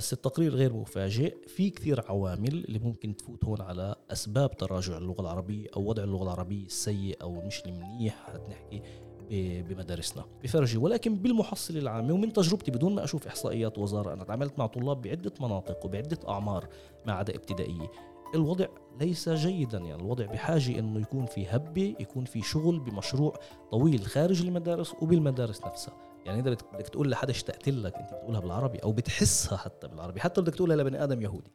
بس التقرير غير مفاجئ. في كثير عوامل اللي ممكن تفوت هون على أسباب تراجع اللغة العربية أو وضع اللغة العربية السيء أو مش المنيح نحكي بمدارسنا. بفرجي ولكن بالمحصلة العامة ومن تجربتي بدون ما أشوف إحصائيات وزارة أنا تعاملت مع طلاب بعدة مناطق وبعدة أعمار ما عدا ابتدائية. الوضع ليس جيدا يعني الوضع بحاجة أنه يكون في هبة يكون في شغل بمشروع طويل خارج المدارس وبالمدارس نفسها. يعني إذا بدك تقول لحدا اشتقت لك أنت بتقولها بالعربي أو بتحسها حتى بالعربي حتى بدك تقولها لبني آدم يهودي.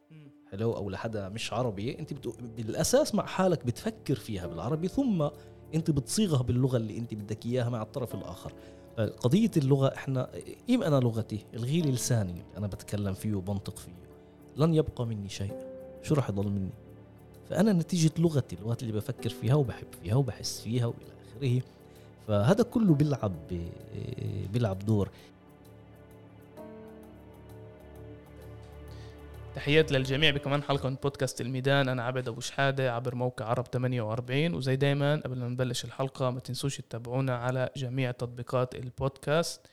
حلو أو لحدا مش عربي أنت بالأساس مع حالك بتفكر فيها بالعربي ثم انت بتصيغها باللغة اللي انت بدك إياها مع الطرف الآخر. قضية اللغة إحنا إيم أنا لغتي الغي لساني اللي أنا بتكلم فيه وبنطق فيه لن يبقى مني شيء. شو راح يضل مني؟ فأنا نتيجة لغتي اللغات اللي بفكر فيها وبحب فيها وبحس فيها وإلى آخره فهذا كله بيلعب بيلعب دور. تحيات للجميع بكمان حلقة من بودكاست الميدان. أنا عبد أبو شحادة عبر موقع عرب 48 وزي دايما قبل ما نبلش الحلقة ما تنسوش تتابعونا على جميع تطبيقات البودكاست.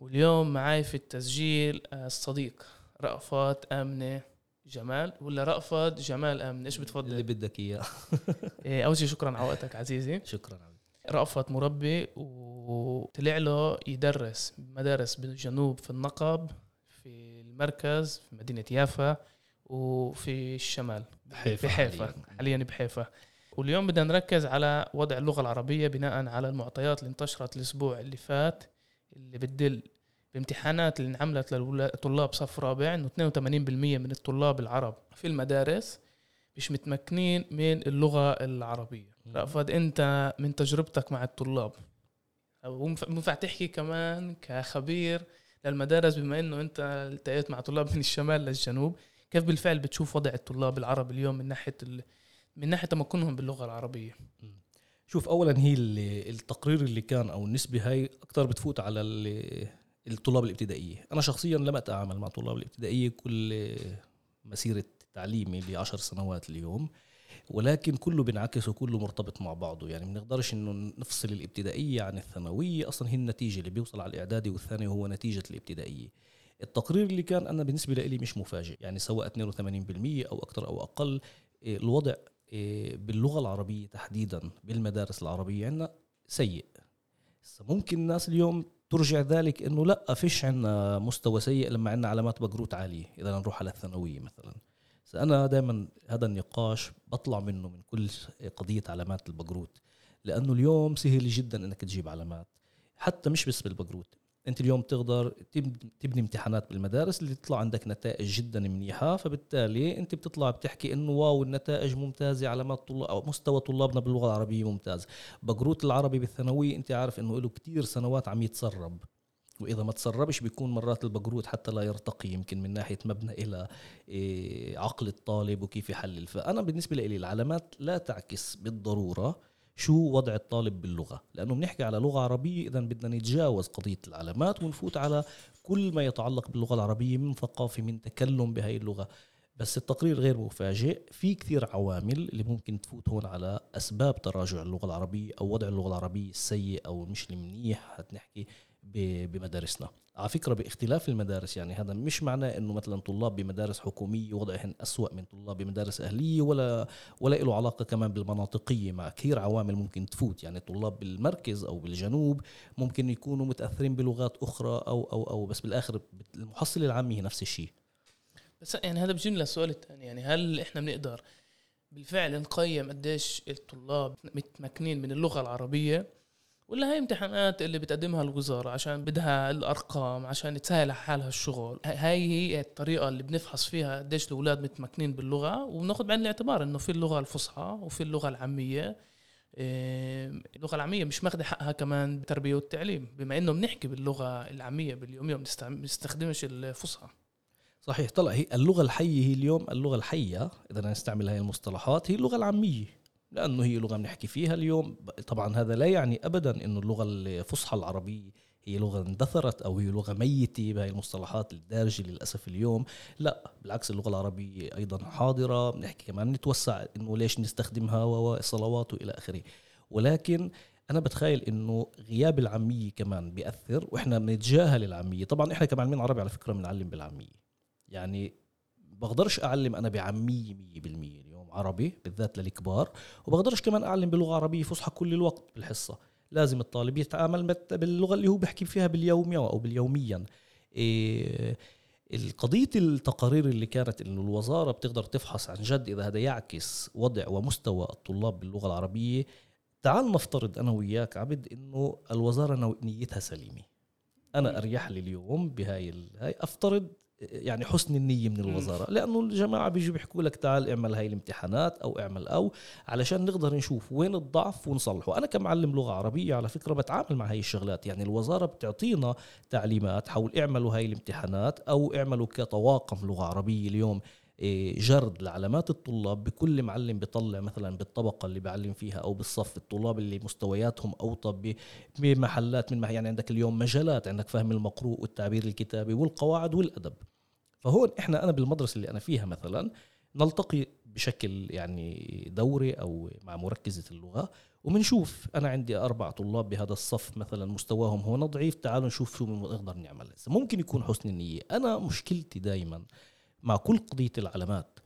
واليوم معاي في التسجيل الصديق رأفت آمنة جمال. ولا رأفت جمال آمنة؟ إيش بتفضل؟ اللي بدك إياه. إيه، أول شيء شكرا على وقتك عزيزي. شكرا رأفت مربي وطلع له يدرس مدارس بالجنوب في النقب المركز في مدينة يافا وفي الشمال. بحيفا بحيفا حاليا, حاليا بحيفا. واليوم بدنا نركز على وضع اللغة العربية بناء على المعطيات اللي انتشرت الأسبوع اللي فات اللي بتدل بامتحانات اللي انعملت للطلاب صف رابع إنه 82% من الطلاب العرب في المدارس مش متمكنين من اللغة العربية. رأفت أنت من تجربتك مع الطلاب ومنفع تحكي كمان كخبير للمدارس بما إنه أنت التقيت مع طلاب من الشمال للجنوب كيف بالفعل بتشوف وضع الطلاب العرب اليوم من ناحية ال... من ناحية تمكنهم باللغة العربية؟ شوف اولا هي التقرير اللي كان أو النسبة هاي أكثر بتفوت على الطلاب الابتدائية. أنا شخصيا لم أتعامل مع طلاب الابتدائية كل مسيرة تعليمي لعشر سنوات اليوم. ولكن كله بينعكس وكله مرتبط مع بعضه. يعني ما بنقدرش إنه نفصل الابتدائية عن الثانوية. أصلا هي النتيجة اللي بيوصل على الإعدادي والثاني هو نتيجة الابتدائية. التقرير اللي كان أنا بالنسبة لي مش مفاجئ. يعني سواء 82% أو أكثر أو أقل إيه، الوضع إيه، باللغة العربية تحديدا بالمدارس العربية عندنا سيء. ممكن الناس اليوم ترجع ذلك إنه لأ فيش عندنا مستوى سيء لما عندنا علامات بقروت عالية. إذا نروح على الثانوية مثلا. أنا دائما هذا النقاش بطلع منه من كل قضية علامات البقروت لأنه اليوم سهل جدا إنك تجيب علامات حتى مش بس بالبقروت. أنت اليوم تقدر تبني امتحانات بالمدارس اللي تطلع عندك نتائج جدا منيحة فبالتالي أنت بتطلع بتحكي إنه واو النتائج ممتازة علامات طلاب أو مستوى طلابنا باللغة العربية ممتاز. بقروت العربي بالثانوية أنت عارف إنه له كتير سنوات عم يتسرب. وإذا ما تسربش بيكون مرات البقرود حتى لا يرتقي يمكن من ناحية مبنى إلى إيه، عقل الطالب وكيف يحلل. فأنا بالنسبة لي العلامات لا تعكس بالضرورة شو وضع الطالب باللغة لأنه بنحكي على لغة عربية اذا بدنا نتجاوز قضية العلامات ونفوت على كل ما يتعلق باللغة العربية من ثقافة من تكلم بهي اللغة. بس التقرير غير مفاجئ في كثير عوامل اللي ممكن تفوت هون على أسباب تراجع اللغة العربية أو وضع اللغة العربية السيء أو مش المنيح نحكي بمدارسنا. على فكرة باختلاف المدارس يعني هذا مش معناه إنه مثلا طلاب بمدارس حكومية وضعهم أسوأ من طلاب بمدارس أهلية ولا ولا له علاقة كمان بالمناطقية مع كثير عوامل ممكن تفوت. يعني طلاب بالمركز أو بالجنوب ممكن يكونوا متأثرين بلغات أخرى أو أو أو بس بالآخر المحصلة العامة هي نفس الشيء. بس يعني هذا بجينا للسؤال الثاني. يعني هل إحنا بنقدر بالفعل نقيم قديش الطلاب متمكنين من اللغة العربية؟ ولا هي امتحانات اللي بتقدمها الوزارة عشان بدها الأرقام عشان تسهل حالها الشغل. هاي هي الطريقة اللي بنفحص فيها قديش الأولاد متمكنين باللغة وبناخذ بعين الاعتبار إنه في اللغة الفصحى وفي اللغة العامية. اللغة العامية مش ماخذة حقها كمان بالتربية والتعليم بما إنه بنحكي باللغة العامية باليوم يوم بنستخدمش الفصحى. صحيح طلع هي اللغة الحية هي اليوم اللغة الحية إذا نستعمل هاي المصطلحات هي اللغة العامية. لأنه هي لغة بنحكي فيها اليوم. طبعا هذا لا يعني ابدا إنه اللغة الفصحى العربيه هي لغة اندثرت أو هي لغة ميتة بهي المصطلحات الدارجة للأسف اليوم. لا بالعكس اللغة العربية أيضا حاضرة. بنحكي كمان نتوسع إنه ليش نستخدمها والصلوات وإلى آخره. ولكن أنا بتخيل إنه غياب العامية كمان بيأثر وإحنا بنتجاهل العامية. طبعا إحنا كمعلمين عربي على فكرة بنعلم بالعامية. يعني بقدرش أعلم أنا بعامية 100% اليوم عربي بالذات للكبار. وبقدرش كمان أعلم بلغة عربية فصحى كل الوقت بالحصة. لازم الطالب يتعامل باللغة اللي هو بيحكي فيها باليومي أو باليوميا. إيه القضية التقارير اللي كانت إنه الوزارة بتقدر تفحص عن جد إذا هذا يعكس وضع ومستوى الطلاب باللغة العربية تعال نفترض أنا وياك عبد إنه الوزارة نيتها سليمة. أنا أريح لي اليوم بهاي ال- هاي أفترض يعني حسن النية من الوزارة. لأنه الجماعة بيجوا بيحكوا لك تعال اعمل هاي الامتحانات أو اعمل أو علشان نقدر نشوف وين الضعف ونصلحه. أنا كمعلم لغة عربية على فكرة بتعامل مع هاي الشغلات. يعني الوزارة بتعطينا تعليمات حول اعملوا هاي الامتحانات أو اعملوا كطواقم لغة عربية اليوم. جرد لعلامات الطلاب بكل معلم بيطلع مثلا بالطبقة اللي بعلم فيها أو بالصف. الطلاب اللي مستوياتهم أوطى ب- بمحلات من يعني عندك اليوم مجالات عندك فهم المقروء والتعبير الكتابي والقواعد والأدب. فهون إحنا أنا بالمدرسة اللي أنا فيها مثلا نلتقي بشكل يعني دوري أو مع مركزة اللغة وبنشوف أنا عندي أربع طلاب بهذا الصف مثلا مستواهم هون ضعيف تعالوا نشوف شو بنقدر نعمل. ممكن يكون حسن النية. أنا مشكلتي دائما مع كل قضية العلامات.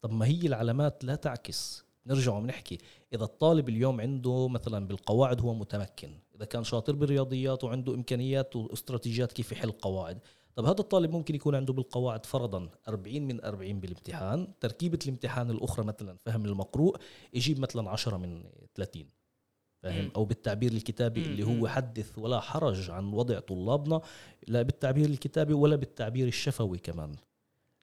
طب ما هي العلامات لا تعكس. نرجع وبنحكي إذا الطالب اليوم عنده مثلا بالقواعد هو متمكن. إذا كان شاطر بالرياضيات وعنده إمكانيات واستراتيجيات كيف يحل قواعد طب هذا الطالب ممكن يكون عنده بالقواعد فرضا 40 من 40 بالامتحان. تركيبة الامتحان الأخرى مثلا فهم المقروء يجيب مثلا 10 من 30 فاهم. أو بالتعبير الكتابي اللي. هو حدث ولا حرج عن وضع طلابنا لا بالتعبير الكتابي ولا بالتعبير الشفوي كمان.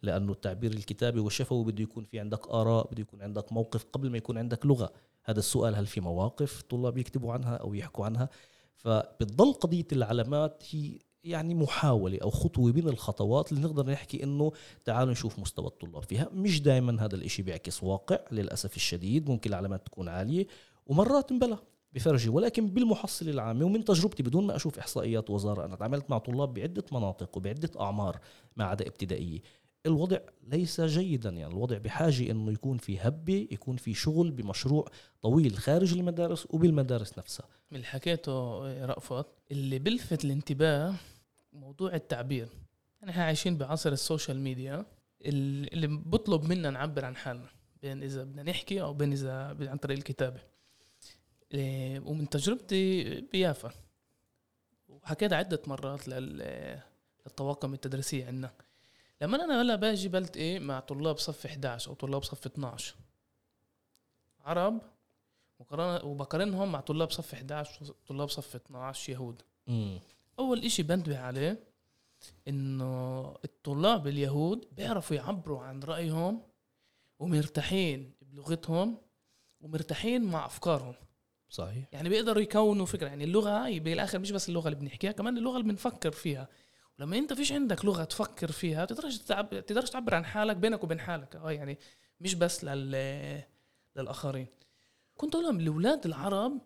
لأنه التعبير الكتابي والشفوي بده يكون في عندك آراء بده يكون عندك موقف قبل ما يكون عندك لغة. هذا السؤال هل في مواقف طلاب يكتبوا عنها أو يحكوا عنها؟ فبتضل قضية العلامات هي يعني محاولة أو خطوة من الخطوات اللي نقدر نحكي إنه تعالوا نشوف مستوى الطلاب فيها. مش دائما هذا الإشي بيعكس واقع للأسف الشديد ممكن العلامات تكون عالية ومرات مبلا بفرجي. ولكن بالمحصلة العامة ومن تجربتي بدون ما أشوف إحصائيات وزارة أنا تعاملت مع طلاب بعدة مناطق وبعدة أعمار ما عدا ابتدائية. الوضع ليس جيدا يعني. الوضع بحاجة إنه يكون في هبة يكون في شغل بمشروع طويل خارج المدارس وبالمدارس نفسها. من اللي حكيته يا رأفت اللي بلفت الانتباه موضوع التعبير. يعني إحنا عايشين بعصر ال social media ال- اللي بطلب منا نعبر عن حالنا بين إذا بدنا نحكي أو بين إذا عن طريق الكتابة. إيه، ومن تجربتي بيافا. وحكيت عدة مرات لل- للطواقم التدريسية عندنا. لما أنا هلا باجي بلتقي مع طلاب صف 11 أو طلاب صف 12 عرب وبقارنهم مع طلاب صف 11 وطلاب صف 12 يهود. أول إشي بنتبه عليه إنه الطلاب اليهود بيعرفوا يعبروا عن رأيهم ومرتاحين بلغتهم ومرتاحين مع أفكارهم. صحيح. يعني بيقدروا يكونوا فكرة يعني اللغة بالآخر مش بس اللغة اللي بنحكيها كمان اللغة اللي بنفكر فيها. ولما انت فيش عندك لغة تفكر فيها بتقدرش تعب... تقدرش تعبر عن حالك بينك وبين حالك. آه يعني مش بس لل... للآخرين. كنت أقول لهم الاولاد العرب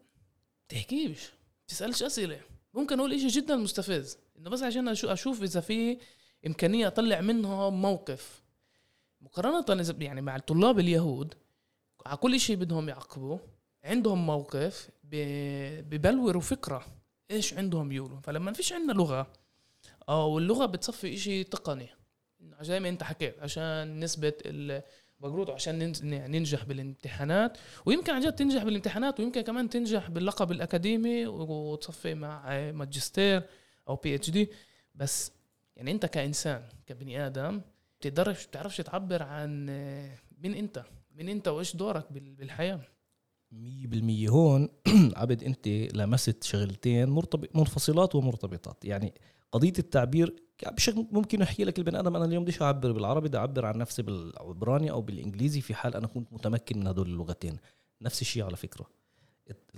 تحكيش تسألش أسئلة. ممكن أقول إشي جدا مستفز. إنه بس عشان أشوف إذا في إمكانية أطلع منهم موقف. مقارنة إذا يعني مع الطلاب اليهود على كل شيء بدهم يعقبوا عندهم موقف ببلوروا فكرة إيش عندهم يقولوا فلما فيش عندنا لغة أو اللغة بتصفي إشي تقني. إنه زي ما أنت حكيت عشان نثبت البجروت عشان ننجح بالامتحانات. ويمكن عن جد تنجح بالامتحانات ويمكن كمان تنجح باللقب الأكاديمي وتصفي مع ماجستير أو PhD بس يعني أنت كإنسان كبني آدم بتقدرش بتعرفش تعبر عن مين أنت مين أنت وإيش دورك بال- بالحياة. مية بالمية هون عبد أنت لمست شغلتين مرتبط منفصلات ومرتبطات. يعني قضية التعبير بشكل ممكن أحكي لك البني آدم أنا اليوم بديش أعبر بالعربي بدي أعبر عن نفسي بالعبراني أو بالإنجليزي في حال أنا كنت متمكن من هدول اللغتين نفس الشيء على فكرة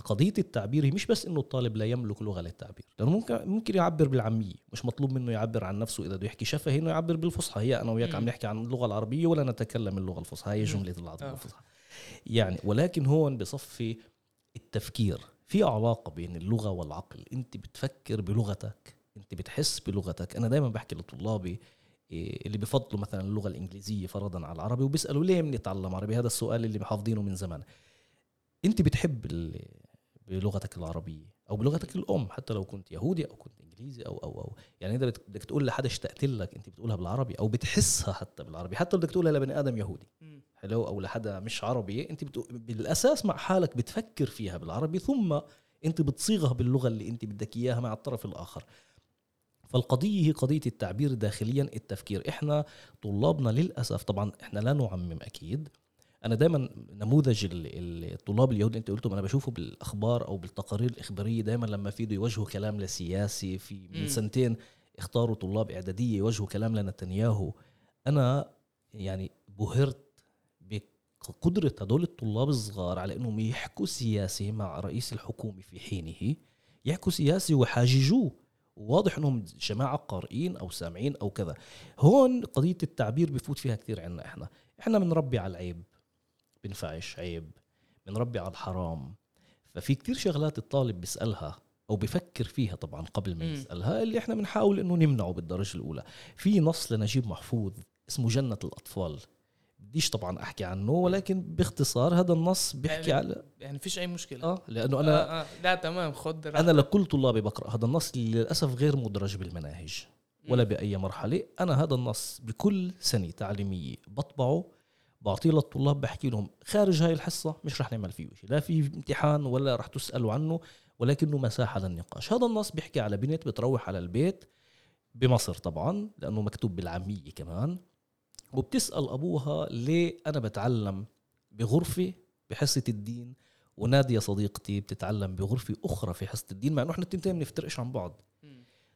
قضية التعبير هي مش بس إنه الطالب لا يملك لغة للتعبير لأنه ممكن ممكن يعبر بالعامية مش مطلوب منه يعبر عن نفسه إذا بده يحكي شفهي إنه يعبر بالفصحى هي أنا وياك. عم نحكي عن اللغة العربية ولا نتكلم اللغة الفصحى هي مم. جملة العربية آه. الفصحى يعني ولكن هون بصفي التفكير في علاقة بين اللغة والعقل أنت بتفكر بلغتك انت بتحس بلغتك. أنا دائما بحكي لطلابي إيه، اللي بفضلوا مثلا اللغة الإنجليزية فرضا على العربي وبيسألوا ليه بنتعلم عربي؟ هذا السؤال اللي حافظينه من زمان. انت بتحب بلغتك العربية أو بلغتك الأم حتى لو كنت يهودي أو كنت إنجليزي أو أو أو. يعني انت بدك تقول لحدا اشتقت لك أنت بتقولها بالعربي أو بتحسها حتى بالعربي. حتى بدك تقولها لبني آدم يهودي. حلو أو لحدا مش عربي أنت بالأساس مع حالك بتفكر فيها بالعربي ثم أنت بتصيغها باللغة اللي أنت بدك إياها مع الطرف الآخر. فالقضية هي قضية التعبير داخليا التفكير. إحنا طلابنا للأسف طبعا إحنا لا نعمم أكيد. أنا دائما نموذج ال- ال- الطلاب اليهود اللي أنت قلتهم أنا بشوفه بالأخبار أو بالتقارير الإخبارية دائما لما فيدوا يوجهوا كلام لسياسي في من. سنتين اختاروا طلاب إعدادية يوجهوا كلام لنتنياهو أنا يعني بهرت بقدرة هدول الطلاب الصغار على أنهم يحكوا سياسي مع رئيس الحكومة في حينه يحكوا سياسي ويحاججوه. واضح إنهم جماعة قارئين أو سامعين أو كذا. هون قضية التعبير بفوت فيها كثير عنا إحنا. إحنا بنربي على العيب بنفعش عيب بنربي على الحرام. ففي كثير شغلات الطالب بيسألها أو بفكر فيها طبعا قبل ما. يسألها اللي إحنا بنحاول إنه نمنعه بالدرجة الأولى. في نص لنجيب محفوظ اسمه جنة الأطفال. بديش طبعا أحكي عنه ولكن باختصار هذا النص بيحكي يعني على يعني فيش أي مشكلة. آه لأنه أنا آه آه. لا تمام خد أنا لكل طلابي بقرأ. هذا النص اللي للأسف غير مدرج بالمناهج ولا بأي مرحلة. أنا هذا النص بكل سنة تعليمية بطبعه بعطيه للطلاب بحكي لهم خارج هاي الحصة مش رح نعمل فيه شيء. لا في امتحان ولا رح تسألوا عنه ولكنه مساحة للنقاش. هذا النص بيحكي على بنت بتروح على البيت بمصر طبعا لأنه مكتوب بالعامية كمان. وبتسأل أبوها ليه أنا بتعلم بغرفة بحصة الدين ونادية صديقتي بتتعلم بغرفة أخرى في حصة الدين مع إنه إحنا التنتين بنفترقش عن بعض.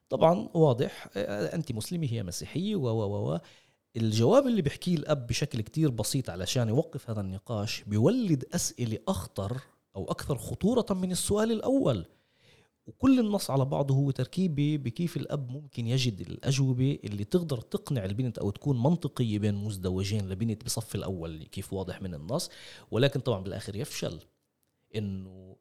طبعا واضح آه، أنت مسلمة هي مسيحية و و و. الجواب اللي بيحكيه الأب بشكل كتير بسيط علشان يوقف هذا النقاش بيولد أسئلة أخطر أو أكثر خطورة من السؤال الأول. وكل النص على بعضه هو تركيبة بكيف الأب ممكن يجد الأجوبة اللي تقدر تقنع البنت أو تكون منطقية بين مزدوجين لبنت بصف الأول كيف واضح من النص. ولكن طبعا بالآخر يفشل. إنه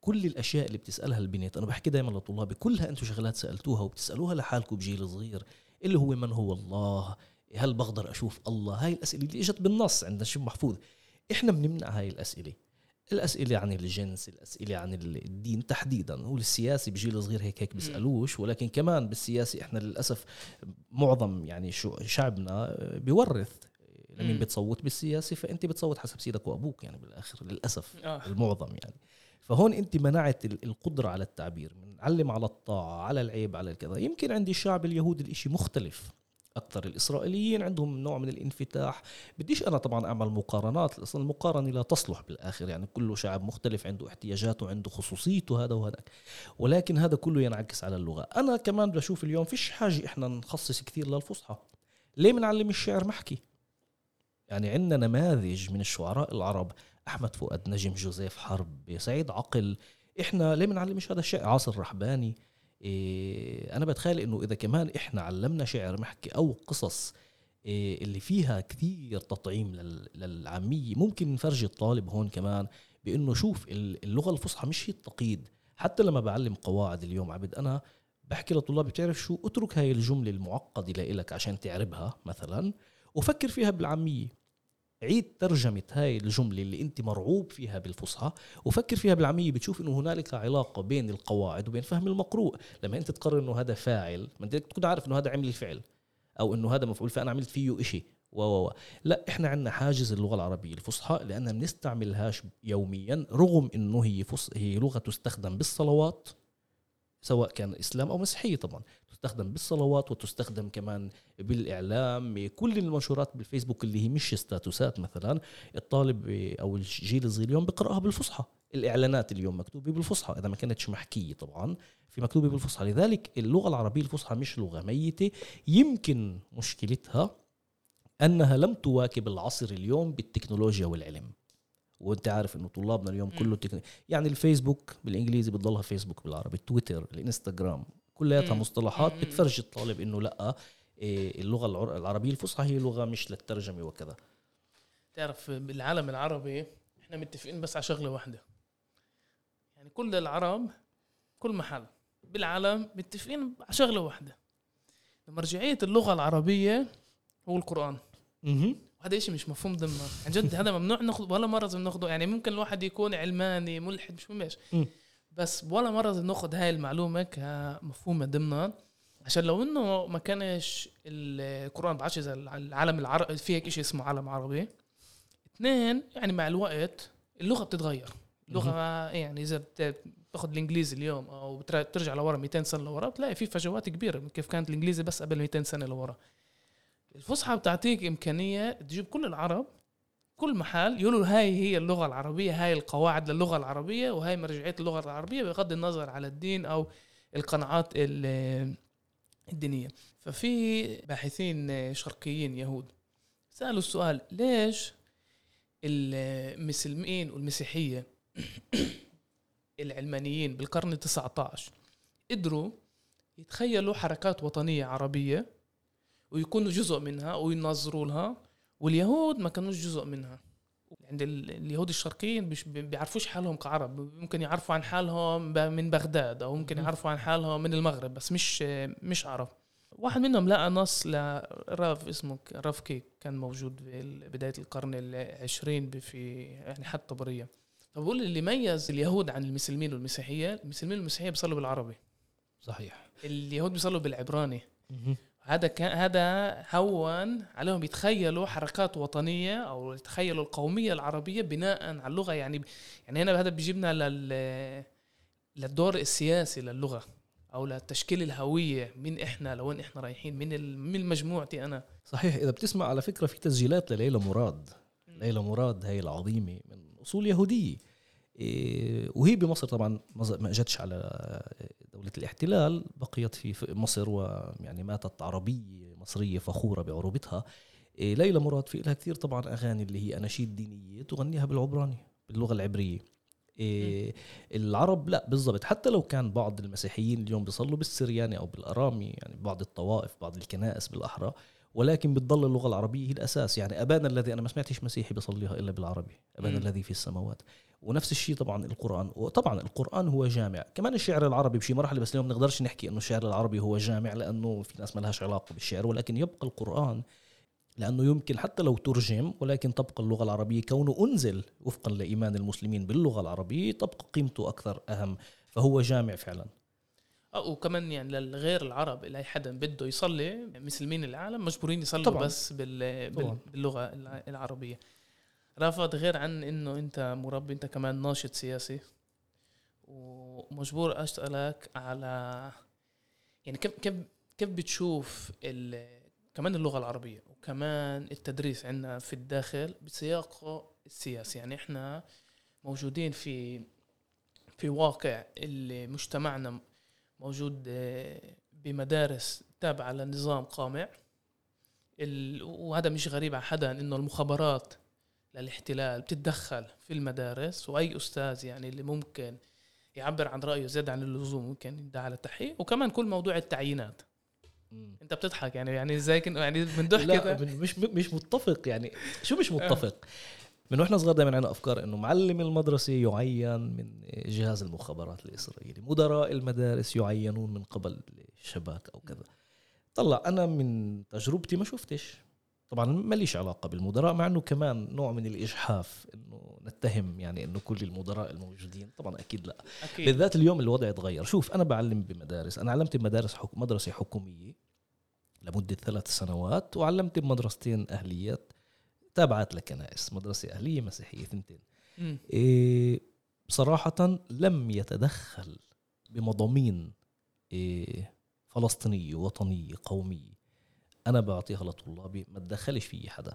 كل الأشياء اللي بتسألها البنت أنا بحكي دائما لطلابي كلها أنتم شغلات سألتوها وبتسألوها لحالكم بجيل صغير اللي هو من هو الله؟ هل بقدر أشوف الله؟ هاي الأسئلة اللي إجت بالنص عند الشيخ محفوظ. إحنا بنمنع هاي الأسئلة. الأسئلة عن الجنس الأسئلة عن الدين تحديدا والسياسي بجيل صغير هيك هيك بيسألوش ولكن كمان بالسياسي إحنا للأسف معظم يعني شعبنا بيورث لمين. بتصوت بالسياسي فأنت بتصوت حسب سيدك وأبوك يعني بالآخر للأسف آه. المعظم يعني فهون أنت منعت ال- القدرة على التعبير بنعلم على الطاعة على العيب على الكذا يمكن عند الشعب اليهودي الإشي مختلف أكثر الإسرائيليين عندهم نوع من الانفتاح. بديش أنا طبعا أعمل مقارنات أصلا المقارنة لا تصلح بالآخر. يعني كل شعب مختلف عنده احتياجاته عنده خصوصيته هذا وهذاك. ولكن هذا كله ينعكس على اللغة. أنا كمان بشوف اليوم فيش حاجة إحنا نخصص كثير للفصحى. ليه بنعلم الشعر محكي؟ يعني عندنا نماذج من الشعراء العرب أحمد فؤاد نجم جوزيف حرب سعيد عقل. إحنا ليه ما نعلمش هذا الشيء عاصر رحباني. إيه أنا بتخيل إنه إذا كمان إحنا علمنا شعر محكي أو قصص إيه اللي فيها كثير تطعيم لل- للعامية. ممكن نفرجي الطالب هون كمان بإنه شوف ال- اللغة الفصحى مش هي التقييد. حتى لما بعلم قواعد اليوم عبد أنا بحكي لطلابي بتعرف شو؟ اترك هاي الجملة المعقدة لإلك عشان تعربها مثلا وفكر فيها بالعامية. عيد ترجمة هاي الجملة اللي انت مرعوب فيها بالفصحى وفكر فيها بالعامية بتشوف انه هنالك علاقة بين القواعد وبين فهم المقروء. لما انت تقرر انه هذا فاعل ما انت تكون عارف انه هذا عمل الفعل أو انه هذا مفعول فأنا عملت فيه إشي. و و لا إحنا عندنا حاجز اللغة العربية الفصحى لأنها بنستعملهاش يوميا رغم إنه هي فص... هي لغة تستخدم بالصلوات سواء كان إسلام أو مسيحية طبعا. تستخدم بالصلوات وتستخدم كمان بالإعلام كل المنشورات بالفيسبوك اللي هي مش ستاتوسات مثلا. الطالب أو الجيل الصغير اليوم بقرأها بالفصحى. الإعلانات اليوم مكتوبة بالفصحى. إذا ما كانتش محكية طبعا في مكتوبة بالفصحى. لذلك اللغة العربية الفصحى مش لغة ميتة. يمكن مشكلتها أنها لم تواكب العصر اليوم بالتكنولوجيا والعلم. وانت عارف انه طلابنا اليوم كله تكنو... يعني الفيسبوك بالإنجليزي بتضلها فيسبوك بالعربي التويتر الإنستغرام كلياتها. مصطلحات مم. بتفرجي الطالب إنه لأ إيه، اللغة العر- العربية الفصحى هي لغة مش للترجمة وكذا. تعرف بالعالم العربي إحنا متفقين بس على شغلة واحدة. يعني كل العرب كل محل بالعالم متفقين على شغلة واحدة. مرجعية اللغة العربية هو القرآن. وهذا شيء مش مفهوم ضمن. عن جد هذا ممنوع ناخذ ولا مرة لازم ناخذه. يعني ممكن الواحد يكون علماني ملحد مش مش مم. بس ولا مرة ناخذ هاي المعلومة كمفهومة ضمنا عشان لو إنه ما كانش القرآن بعرفش إذا العالم العربي في هيك شيء اسمه عالم عربي. اثنين يعني مع الوقت اللغة بتتغير. اللغة يعني إذا بتاخذ الإنجليزي اليوم أو بترجع لورا 200 سنة لورا بتلاقي في فجوات كبيرة كيف كانت الإنجليزي بس قبل 200 سنة لورا. الفصحى بتعطيك إمكانية تجيب كل العرب كل محل يقولوا هاي هي اللغة العربية هاي القواعد للغة العربية وهاي مرجعية اللغة العربية بغض النظر على الدين أو القناعات الدينية. ففي باحثين شرقيين يهود سألوا السؤال ليش المسلمين والمسيحية العلمانيين بالقرن ال19 قدروا يتخيلوا حركات وطنية عربية؟ ويكونوا جزء منها وينظروا لها واليهود ما كانوش جزء منها. عند اليهود الشرقيين مش بيعرفوش حالهم كعرب. ممكن يعرفوا عن حالهم من بغداد أو ممكن يعرفوا عن حالهم من المغرب بس مش مش عرب. واحد منهم لقى نص لراف اسمه راف كيك كان موجود في بداية القرن العشرين في يعني حد طبرية. فبقول اللي ميز اليهود عن المسلمين والمسيحية. المسلمين والمسيحية بيصلوا بالعربي. صحيح. اليهود بيصلوا بالعبراني. هذا كان هذا هون عليهم يتخيلوا حركات وطنية أو يتخيلوا القومية العربية بناء على اللغة. يعني يعني هنا هذا بيجيبنا لل للدور السياسي للغة أو لتشكيل الهوية. من إحنا لوين إحنا رايحين؟ من من مجموعتي أنا. صحيح. إذا بتسمع على فكرة في تسجيلات لليلى مراد. ليلى مراد هي العظيمة من أصول يهودية. إيه، وهي بمصر طبعا ما إجتش على دولة الاحتلال بقيت في مصر ويعني ماتت عربية مصرية فخورة بعروبتها. إيه، ليلى مراد في لها كثير طبعا أغاني اللي هي أناشيد دينية تغنيها بالعبراني باللغة العبرية. إيه العرب لا بالضبط. حتى لو كان بعض المسيحيين اليوم بيصلوا بالسرياني أو بالأرامي يعني بعض الطوائف بعض الكنائس بالأحرى ولكن بتضل اللغة العربية هي الأساس. يعني أبانا الذي أنا ما سمعتش مسيحي بيصليها إلا بالعربي. أبانا م. الذي في السماوات. ونفس الشيء طبعا القرآن. وطبعا القرآن هو جامع. كمان الشعر العربي بشي مرحلة بس اليوم نقدرش نحكي إنه الشعر العربي هو جامع لأنه في ناس ما لهاش علاقة بالشعر ولكن يبقى القرآن لأنه يمكن حتى لو ترجم ولكن تبقى اللغة العربية كونه أنزل وفقا لإيمان المسلمين باللغة العربية تبقى قيمته أكثر أهم. فهو جامع فعلا. آه وكمان يعني للغير العرب لاي حدا بده يصلي مسلمين العالم مجبورين يصلوا طبعا. بس بال... طبعا. باللغة العربية. رافض غير عن إنه أنت مربي أنت كمان ناشط سياسي. ومجبور أسألك على يعني كيف كيف كيف بتشوف كمان اللغة العربية وكمان التدريس عندنا في الداخل بسياقه السياسي؟ يعني إحنا موجودين في في واقع اللي مجتمعنا موجود آه، بمدارس تابعة لنظام قامع. وهذا مش غريب على حدا إنه المخابرات للاحتلال بتتدخل في المدارس وأي أستاذ يعني اللي ممكن يعبر عن رأيه زيادة عن اللزوم ممكن يدعى على التحقيق. وكمان كل موضوع التعيينات. مم. أنت بتضحك يعني يعني زي يعني من لا مش مش متفق يعني. شو مش متفق؟ من وإحنا صغار دائما عندنا أفكار إنه معلم المدرسة يعين من جهاز المخابرات الإسرائيلي. مدراء المدارس يعينون من قبل الشباك أو كذا. طلع أنا من تجربتي ما شفتش. طبعا ماليش علاقة بالمدراء مع إنه كمان نوع من الإجحاف إنه نتهم يعني إنه كل المدراء الموجودين. طبعا أكيد لا. أكيد. بالذات اليوم الوضع تغير شوف أنا بعلم بمدارس. أنا علمت بمدارس حك... مدرسة حكومية لمدة ثلاث سنوات وعلمت بمدرستين اهليات تابعت لكنائس. مدرسة أهلية مسيحية ثنتين. إيه بصراحة لم يتدخل بمضامين إيه فلسطينية وطنية قومية. أنا بعطيها لطلابي ما تدخلش في حدا.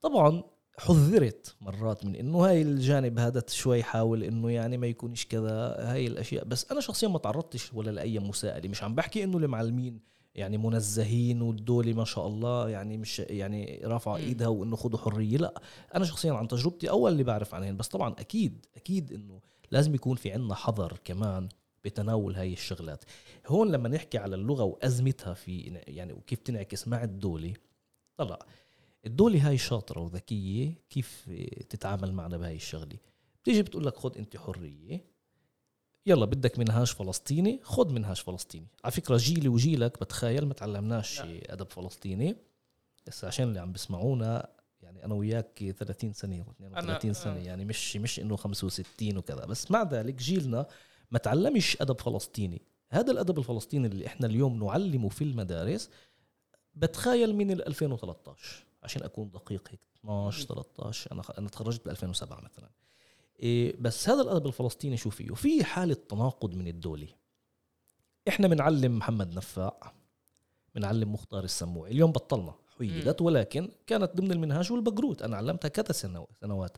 طبعا حذرت مرات من إنه هاي الجانب هذا شوي حاول إنه يعني ما يكونش كذا هاي الأشياء. بس أنا شخصيا ما تعرضتش ولا لأي مساءلة. مش عم بحكي إنه المعلمين يعني منزهين والدولة ما شاء الله يعني مش يعني رافعة إيدها وإنه خذوا حرية لا. أنا شخصيا عن تجربتي أول اللي بعرف عنهن بس طبعا أكيد أكيد إنه لازم يكون في عنا حذر كمان بتناول هاي الشغلات. هون لما نحكي على اللغة وأزمتها في يعني وكيف تنعكس مع الدولة طلع. الدولة هاي شاطرة وذكية كيف تتعامل معنا بهاي الشغلة. بتيجي بتقول لك خذ أنت حرية. يلا بدك منهاج فلسطيني خذ منهاج فلسطيني. على فكرة جيلي وجيلك بتخيل ما تعلمناش أدب فلسطيني بس عشان اللي عم بيسمعونا يعني أنا وياك 30 سنة و 32 سنة آه. يعني مش مش إنه 65 وكذا. بس مع ذلك جيلنا ما تعلمش أدب فلسطيني. هذا الأدب الفلسطيني اللي إحنا اليوم نعلمه في المدارس بتخيل من ال 2013 عشان أكون دقيق هيك 12 13 أنا أنا تخرجت ب 2007 مثلا. إيه بس هذا الأدب الفلسطيني شو فيه؟ في حالة تناقض من الدولة. إحنا بنعلم محمد نفاع بنعلم مختار السموعي. اليوم بطلنا حيدت ولكن كانت ضمن المنهاج والبقروت. أنا علمتها كذا سنوات.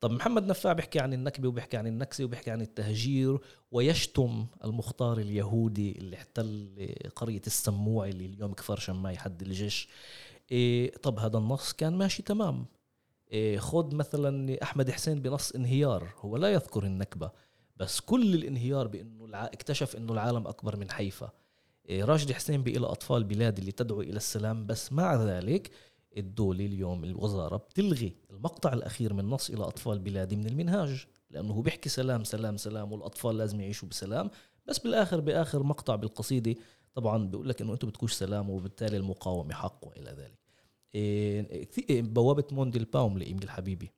طب محمد نفاع بيحكي عن النكبة وبيحكي عن النكسة وبيحكي عن التهجير ويشتم المختار اليهودي اللي احتل قرية السموع اللي اليوم كفر شماي حد الجيش. إيه طب هذا النص كان ماشي تمام. إيه خد مثلا أحمد حسين بنص انهيار هو لا يذكر النكبة بس كل الانهيار بأنه الع... اكتشف أنه العالم أكبر من حيفا. إيه راشد حسين بإلى أطفال بلاد اللي تدعو إلى السلام بس مع ذلك الدولة اليوم الوزارة بتلغي المقطع الأخير من نص إلى أطفال بلادي من المنهاج لأنه هو بيحكي سلام سلام سلام والأطفال لازم يعيشوا بسلام. بس بالآخر بآخر مقطع بالقصيدة طبعا بيقول لك إنه أنتم بتكونش سلام وبالتالي المقاومة حق وإلى ذلك. إيه، إيه، بوابة موندي الباوم لإيميل حبيبي.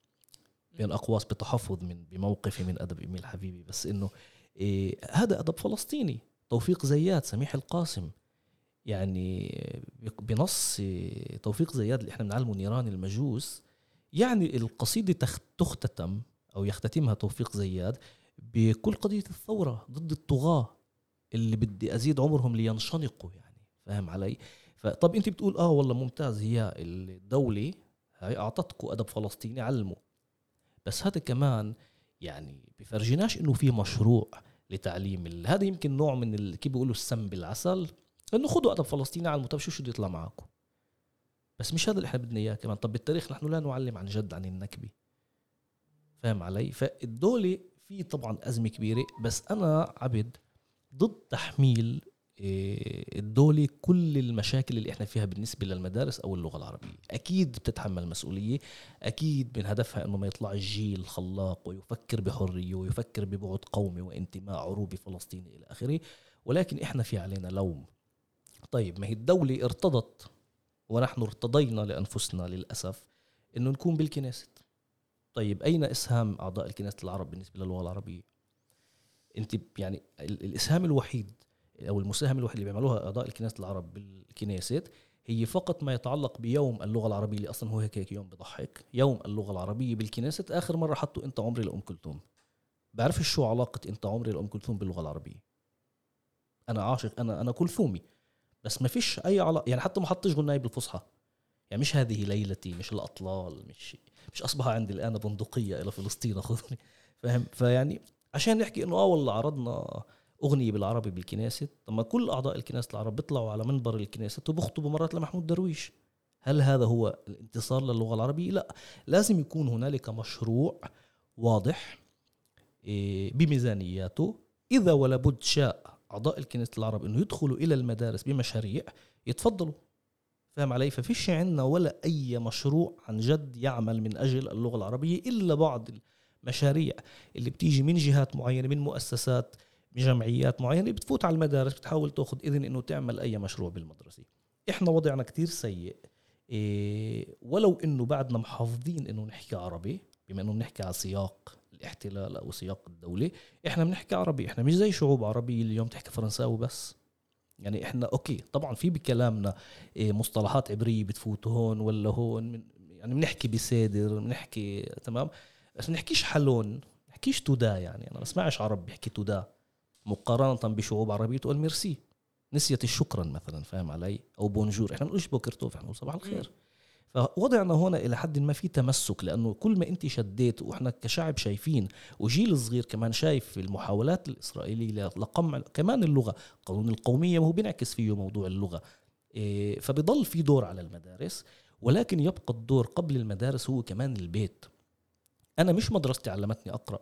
بين أقواس بتحفظ من بموقفي من أدب إيميل حبيبي. بس إنه إيه هذا أدب فلسطيني. توفيق زياد سميح القاسم. يعني بنص توفيق زياد اللي إحنا بنعلمه نيران المجوس يعني القصيدة تختتم أو يختتمها توفيق زياد بكل قضية الثورة ضد الطغاة اللي بدي أزيد عمرهم لينشنقوا يعني فاهم علي؟ فطب أنت بتقول آه والله ممتاز هي الدولة هاي أعطتكم أدب فلسطيني علموا. بس هذا كمان يعني بفرجيناش إنه في مشروع لتعليم هذا يمكن نوع من كيف بيقولوا السم بالعسل انه خذوا ادب فلسطيني على طب شو بده يطلع معكم بس مش هذا اللي إحنا بدنا إياه كمان. طب بالتاريخ نحن لا نعلم عن جد عن النكبة. فاهم علي؟ فالدولة في طبعا أزمة كبيرة بس أنا عبد ضد تحميل آه، الدولة كل المشاكل اللي إحنا فيها بالنسبة للمدارس أو اللغة العربية. أكيد بتتحمل مسؤولية أكيد من هدفها أنه ما يطلع الجيل خلاق ويفكر بحرية ويفكر ببعد قومي وانتماء عروبي فلسطيني إلى آخره. ولكن إحنا في علينا لوم. طيب ما هي الدولة ارتضت ونحن ارتضينا لأنفسنا للأسف أنه نكون بالكنيست. طيب أين إسهام أعضاء الكنيسة العرب بالنسبة للغة العربية؟ أنت يعني الإسهام الوحيد أو المساهمة الوحيدة اللي بيعملوها أعضاء الكنيسة العرب بالكنيست هي فقط ما يتعلق بيوم اللغة العربية اللي أصلا هو هيك, هيك يوم بضحك. يوم اللغة العربية بالكنيست آخر مرة حطوا أنت عمري لأم كلثوم. بعرفش شو علاقة أنت عمري لأم كلثوم باللغة العربية. أنا عاشق أنا أنا كلثومي. بس ما فيش أي علاقه يعني حتى ما حطش غناي بالفصحى يعني مش هذه ليلتي مش الأطلال مش مش أصبح عندي الآن بندقية إلى فلسطين خذني. فاهم؟ فيعني عشان نحكي إنه آه والله عرضنا أغنية بالعربي بالكنيسة طب ما كل أعضاء الكنيسة العرب بيطلعوا على منبر الكنيسة وبخطبوا مرات لمحمود درويش. هل هذا هو الانتصار للغة العربية؟ لا. لازم يكون هنالك مشروع واضح إيه، بميزانياته. إذا ولا بد شاء أعضاء الكنيسة العرب إنه يدخلوا إلى المدارس بمشاريع يتفضلوا. فاهم علي؟ ففيش عندنا ولا أي مشروع عن جد يعمل من أجل اللغة العربية إلا بعض المشاريع اللي بتيجي من جهات معينة من مؤسسات من جمعيات معينة بتفوت على المدارس بتحاول تأخذ إذن إنه تعمل أي مشروع بالمدرسة. إحنا وضعنا كتير سيء. إيه ولو إنه بعدنا محافظين إنه نحكي عربي بما إنه بنحكي على سياق الاحتلال أو سياق الدولة. إحنا بنحكي عربي إحنا مش زي شعوب عربية اليوم تحكي فرنساوي بس يعني إحنا أوكي طبعا في بكلامنا إيه، مصطلحات عبرية بتفوت هون ولا هون يعني بنحكي بسادر بنحكي تمام؟ بس بنحكيش حلون بنحكيش تودا يعني. أنا بسمعش عرب بيحكي تودا. مقارنة بشعوب عربية تقول ميرسي. نسيت الشكرا مثلا فاهم علي؟ أو بونجور. إحنا بنقولش بوكرتوف إحنا صباح الخير. فوضعنا هنا إلى حد ما في تمسك لأنه كل ما أنت شديت وإحنا كشعب شايفين وجيل صغير كمان شايف المحاولات الإسرائيلية لقمع كمان اللغة قانون القومية وهو بينعكس فيه موضوع اللغة. إيه، فبضل في دور على المدارس ولكن يبقى الدور قبل المدارس هو كمان البيت. أنا مش مدرستي علمتني أقرأ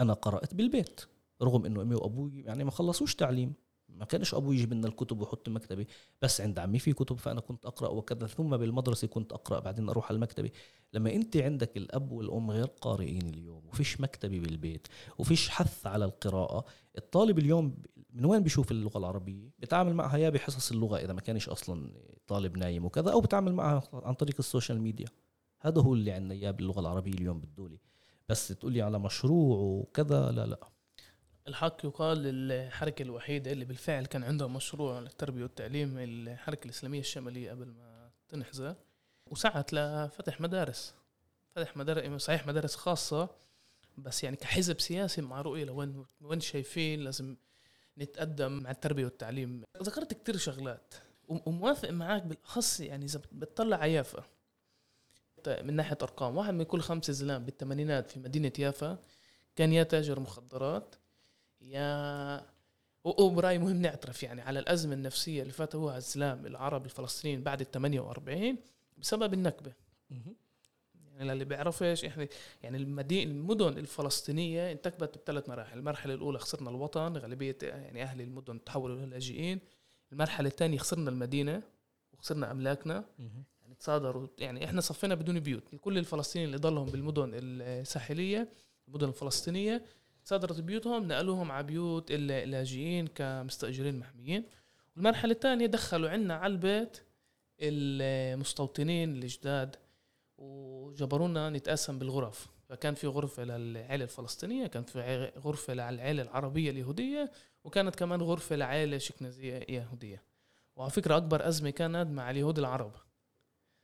أنا قرأت بالبيت رغم إنه أمي وأبوي يعني ما خلصوش تعليم. ما كانش أبوي يجيب لنا الكتب ويحط مكتبي. بس عند عمي في كتب فأنا كنت أقرأ وكذا ثم بالمدرسة كنت أقرأ بعدين أروح على المكتبه لما أنت عندك الأب والأم غير قارئين اليوم وفيش مكتبه بالبيت وفيش حث على القراءة الطالب اليوم من وين بيشوف اللغة العربية؟ بتعامل معها يا بحصص اللغة إذا ما كانش أصلا طالب نايم وكذا أو بتعامل معها عن طريق ال social media. هذا هو اللي عندنا إياه باللغة العربية اليوم بالدولة بس تقول لي على مشروع وكذا لا لا. الحق يقال الحركة الوحيدة اللي بالفعل كان عندها مشروع للتربية والتعليم الحركة الإسلامية الشمالية قبل ما تنحظر وسعت لفتح مدارس. فتح مدارس صحيح مدارس خاصة بس يعني كحزب سياسي مع رؤية لوين وين شايفين لازم نتقدم مع التربية والتعليم. ذكرت كتير شغلات وموافق معك بالأخص يعني إذا بتطلع على يافا. من ناحية أرقام واحد من كل خمسة زلام بالثمانينات في مدينة يافا كان يا تاجر مخدرات. يا وبرايي مهم نعترف يعني على الأزمة النفسية اللي فاتوها الزلام العرب الفلسطينيين بعد ال 48 بسبب النكبة. يعني اللي بيعرفش إحنا يعني المدينة المدن الفلسطينية انتكبت بثلاث مراحل، المرحلة الأولى خسرنا الوطن، غالبية يعني أهل المدن تحولوا للاجئين، المرحلة الثانية خسرنا المدينة وخسرنا أملاكنا. يعني تصادروا يعني إحنا صفينا بدون بيوت، كل الفلسطينيين اللي ضلهم بالمدن الساحلية المدن الفلسطينية صادرت بيوتهم نقلوهم على بيوت اللاجئين كمستأجرين محميين. والمرحلة الثانية دخلوا عنا على البيت المستوطنين الجداد وجبرونا نتقاسم بالغرف. فكان في غرفة للعائلة الفلسطينية كان في غرفة للعائلة العربية اليهودية وكانت كمان غرفة لعائلة شكنزية يهودية. وعلى فكرة أكبر أزمة كانت مع اليهود العرب.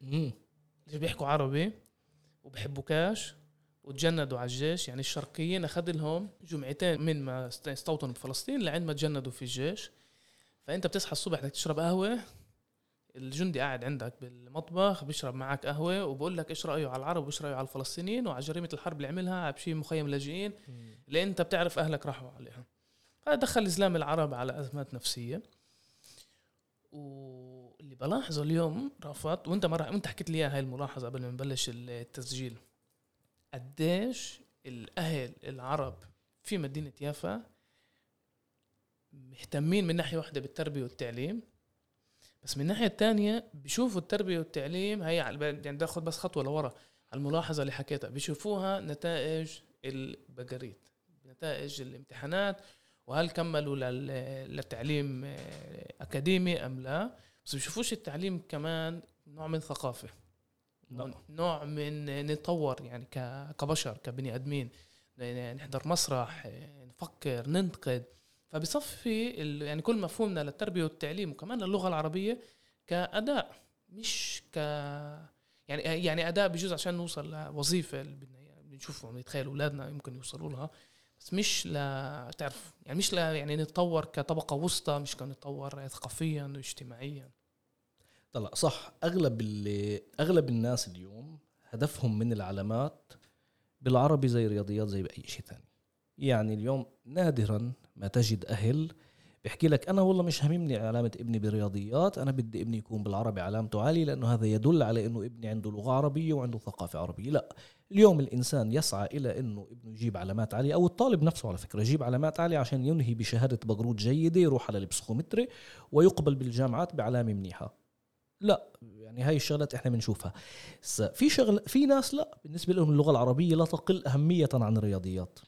اللي بيحكوا عربي وبحبوا كاش؟ وتجندوا على الجيش يعني الشرقيين أخذ لهم جمعتين من ما استوطنوا بفلسطين لعند ما تجندوا في الجيش. فأنت بتصحى الصبح بدك تشرب قهوة الجندي قاعد عندك بالمطبخ بيشرب معك قهوة وبقول لك إيش رأيه على العرب وإيش رأيه على الفلسطينيين وعلى جريمة الحرب اللي عملها بشي مخيم لاجئين اللي أنت بتعرف أهلك راحوا عليها. هذا دخل إسلام العرب على أزمات نفسية. واللي بلاحظه اليوم رافت وأنت مرة وأنت حكيت لي هاي الملاحظة قبل ما نبلش التسجيل. قديش الأهل العرب في مدينة يافا مهتمين من ناحية واحدة بالتربية والتعليم بس من الناحيه الثانية بيشوفوا التربية والتعليم هي يعني باخذ بس خطوة لورا على الملاحظة اللي حكيتها بيشوفوها نتائج البقريت نتائج الامتحانات وهل كملوا للتعليم أكاديمي أم لا بس بيشوفوش التعليم كمان نوع من ثقافة. نوع من نتطور يعني كبشر كبني آدمين. نحضر مسرح نفكر ننتقد. فبصفي يعني كل مفهومنا للتربية والتعليم وكمان اللغة العربية كأداء مش ك يعني يعني أداء بجوز عشان نوصل لوظيفة اللي بدنا بنشوفهم نتخيل أولادنا يمكن يوصلوا لها. بس مش لا تعرف يعني مش لا يعني نتطور كطبقة وسطى مش كنتطور ثقافيا واجتماعيا. طلع. صح أغلب اللي أغلب الناس اليوم هدفهم من العلامات بالعربي زي الرياضيات زي بأي شيء ثاني. يعني اليوم نادرا ما تجد أهل بيحكي لك أنا والله مش هممني علامة ابني برياضيات أنا بدي ابني يكون بالعربي علامته عالية لأنه هذا يدل على أنه ابني عنده لغة عربية وعنده ثقافة عربية. لا اليوم الإنسان يسعى إلى أنه ابنه يجيب علامات عالية أو الطالب نفسه على فكرة يجيب علامات عالية عشان ينهي بشهادة بقروت جيدة يروح على البسخومتري ويقبل بالجامعات بعلامة منيحة. لا يعني هاي الشغلات إحنا بنشوفها. في شغل في ناس لا بالنسبة لهم اللغة العربية لا تقل أهمية عن الرياضيات.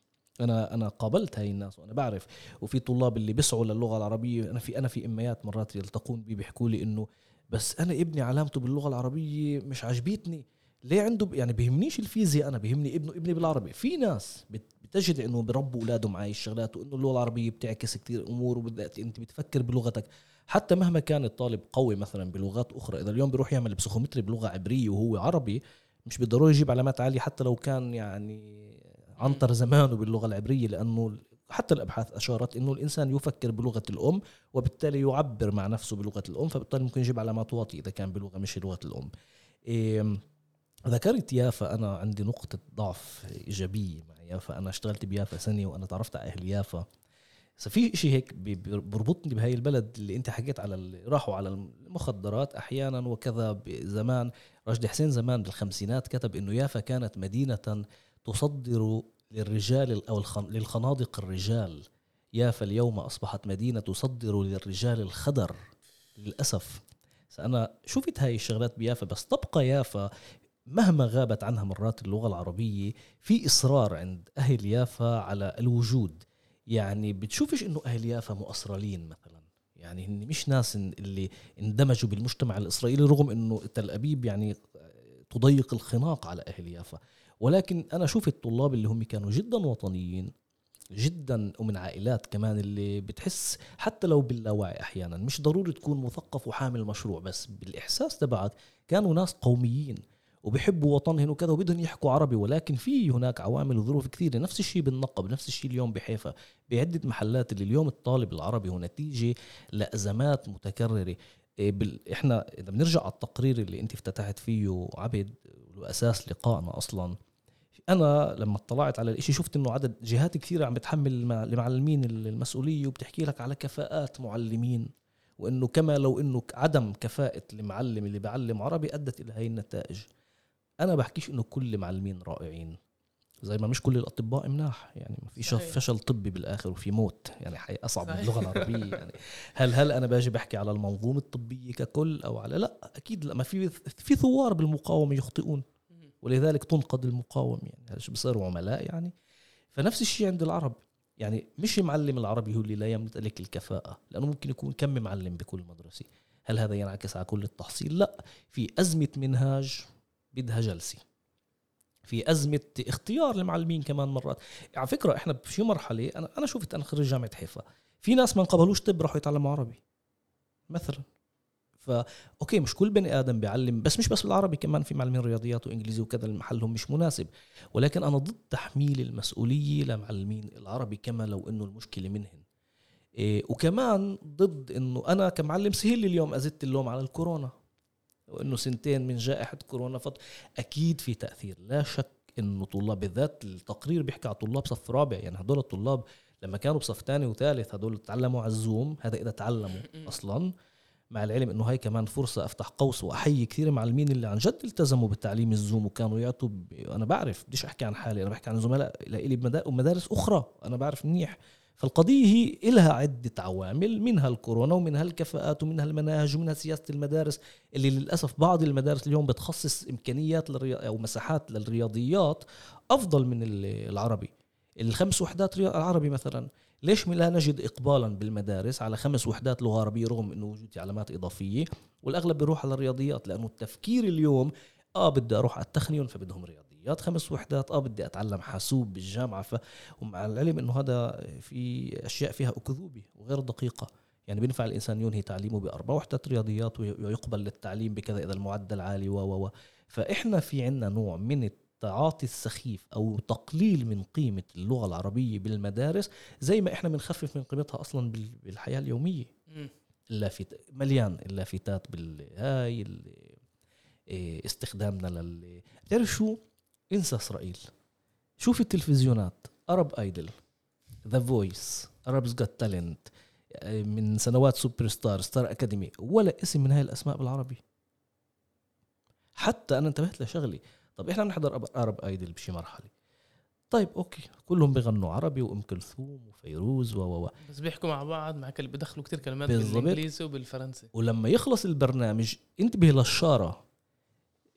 أنا أنا قابلت هاي الناس وأنا بعرف وفي طلاب اللي بيسعوا للغة العربية أنا في أنا في إميات مرات يلتقون بي بيحكوا لي إنه بس أنا ابني علامته باللغة العربية مش عجبتني ليه عنده يعني بيهمنيش الفيزياء أنا بيهمني ابنه ابني بالعربي. في ناس بتجد إنه بربوا أولادهم على الشغلات وإنه اللغة العربية بتعكس كثير أمور وبدات أنت بتفكر بلغتك. حتى مهما كان الطالب قوي مثلا بلغات أخرى إذا اليوم بيروح يعمل بسيكومتري بلغة عبرية وهو عربي مش بالضروره يجيب علامات عالية حتى لو كان يعني عنتر زمانه باللغة العبرية لأنه حتى الأبحاث أشارت إنه الإنسان يفكر بلغة الأم وبالتالي يعبر مع نفسه بلغة الأم فبالتالي ممكن يجيب علامات واطية إذا كان بلغة مش لغة الأم. إيه ذكرت يافا أنا عندي نقطة ضعف إيجابية مع يافا. أنا اشتغلت بيافا سنة وأنا تعرفت على أهل يافا. بس في شيء هيك بربطني بهاي البلد اللي أنت حكيت على راحوا على المخدرات أحيانا وكذا زمان. راشد حسين زمان بالخمسينات كتب إنه يافا كانت مدينة تصدر للرجال أو للخنادق الرجال. يافا اليوم أصبحت مدينة تصدر للرجال الخدر. للأسف. أنا شفت هاي الشغلات بيافا؟ بس تبقى يافا مهما غابت عنها مرات اللغة العربية في إصرار عند أهل يافا على الوجود. يعني بتشوفش إنه أهل يافا مؤصرلين مثلا. يعني هن مش ناس اللي اندمجوا بالمجتمع الإسرائيلي رغم إنه تل أبيب يعني تضيق الخناق على أهل يافا. ولكن أنا شوف الطلاب اللي هم كانوا جدا وطنيين جدا ومن عائلات كمان اللي بتحس حتى لو باللاوعي أحيانا مش ضروري تكون مثقف وحامل مشروع بس بالإحساس تبعك كانوا ناس قوميين. وبيحبوا وطنهم وكذا وبدهم يحكوا عربي ولكن في هناك عوامل وظروف كثيرة. نفس الشيء بالنقب نفس الشيء اليوم بحيفا. بعدة محلات اللي اليوم الطالب العربي هو نتيجة لأزمات متكررة. إيه بال... إحنا إذا بنرجع على التقرير اللي أنت افتتحت فيه عبد وأساس لقائنا أصلا. أنا لما اطلعت على الإشي شفت إنه عدد جهات كثيرة عم بتحمل المعلمين المسؤولية وبتحكي لك على كفاءات معلمين. وإنه كما لو إنه عدم كفاءة المعلم اللي بيعلم عربي أدت إلى هاي النتائج. أنا بحكيش إنه كل المعلمين رائعين. زي ما مش كل الأطباء مناح يعني ما في فشل طبي بالآخر وفي موت. يعني حي أصعب من اللغة العربية يعني. هل هل أنا باجي بحكي على المنظومة الطبية ككل أو على لا أكيد لا. ما في في ثوار بالمقاومة يخطئون. ولذلك تنقد المقاوم يعني. هذا بصيروا عملاء يعني؟ فنفس الشيء عند العرب. يعني مش معلم العربي هو اللي لا يمتلك الكفاءة. لأنه ممكن يكون كم معلم بكل مدرسة. هل هذا ينعكس على كل التحصيل؟ لا. في أزمة منهاج بدها جلسة. في أزمة اختيار المعلمين كمان مرات. على فكرة إحنا في مرحلة أنا أنا شفت أنا خريج جامعة حيفا. في ناس ما انقبلوش طب راحوا يتعلموا عربي مثلا. فا أوكي مش كل بني آدم بيعلم بس مش بس بالعربي كمان في معلمين رياضيات وإنجليزي وكذا محلهم مش مناسب. ولكن أنا ضد تحميل المسؤولية لمعلمين العربي كما لو إنه المشكلة منهن إيه وكمان ضد إنه أنا كمعلم سهل لي اليوم ازدت اللوم على الكورونا. وانه سنتين من جائحة كورونا فط أكيد في تأثير. لا شك إنه طلاب بالذات التقرير بيحكي على طلاب صف رابع يعني هدول الطلاب لما كانوا بصف ثاني وثالث هدول تعلموا على الزوم هذا إذا تعلموا أصلا. مع العلم إنه هاي كمان فرصة أفتح قوس وأحيي كثير معلمين اللي عن جد التزموا بالتعليم الزوم وكانوا يعطوا ب... أنا بعرف بديش أحكي عن حالي أنا بحكي عن زملاء لي بمدارس أخرى أنا بعرف منيح. فالقضية هي إلها عدة عوامل منها الكورونا ومنها الكفاءات ومنها المناهج ومنها سياسة المدارس اللي للأسف بعض المدارس اليوم بتخصص إمكانيات. أو مساحات للرياضيات أفضل من العربي الخمس وحدات العربي مثلا ليش لا نجد اقبالا بالمدارس على خمس وحدات لغه عربيه رغم إنه وجود علامات إضافية والأغلب بيروح على الرياضيات لأنه التفكير اليوم آه بدي أروح على التخنيون فبدهم رياضيات خمس وحدات آه بدي أتعلم حاسوب بالجامعة ف ومع العلم إنه هذا في أشياء فيها أكذوبة وغير دقيقة. يعني بينفع الإنسان ينهي تعليمه بأربع وحدات رياضيات ويقبل للتعليم بكذا إذا المعدل عالي و و فإحنا في عنا نوع من التعاطي السخيف أو تقليل من قيمة اللغة العربية بالمدارس زي ما إحنا بنخفف من قيمتها أصلا بالحياة اليومية. اللافت مليان اللافتات بالهاي إيه، استخدامنا لل شو؟ إنسى إسرائيل. شوف التلفزيونات. Arab Idol The Voice Arabs Got Talent من سنوات Super Star Star Academy ولا اسم من هاي الأسماء بالعربي. حتى أنا انتبهت لشغلة. طب إحنا بنحضر Arab Idol بشي مرحلة. طيب okay. كلهم بيغنوا عربي وأم كلثوم وفيروز و و بس بيحكوا مع بعض مع كل بيدخلوا كثير كلمات بالإنجليزي وبالفرنسي. ولما يخلص البرنامج انتبه للشارة.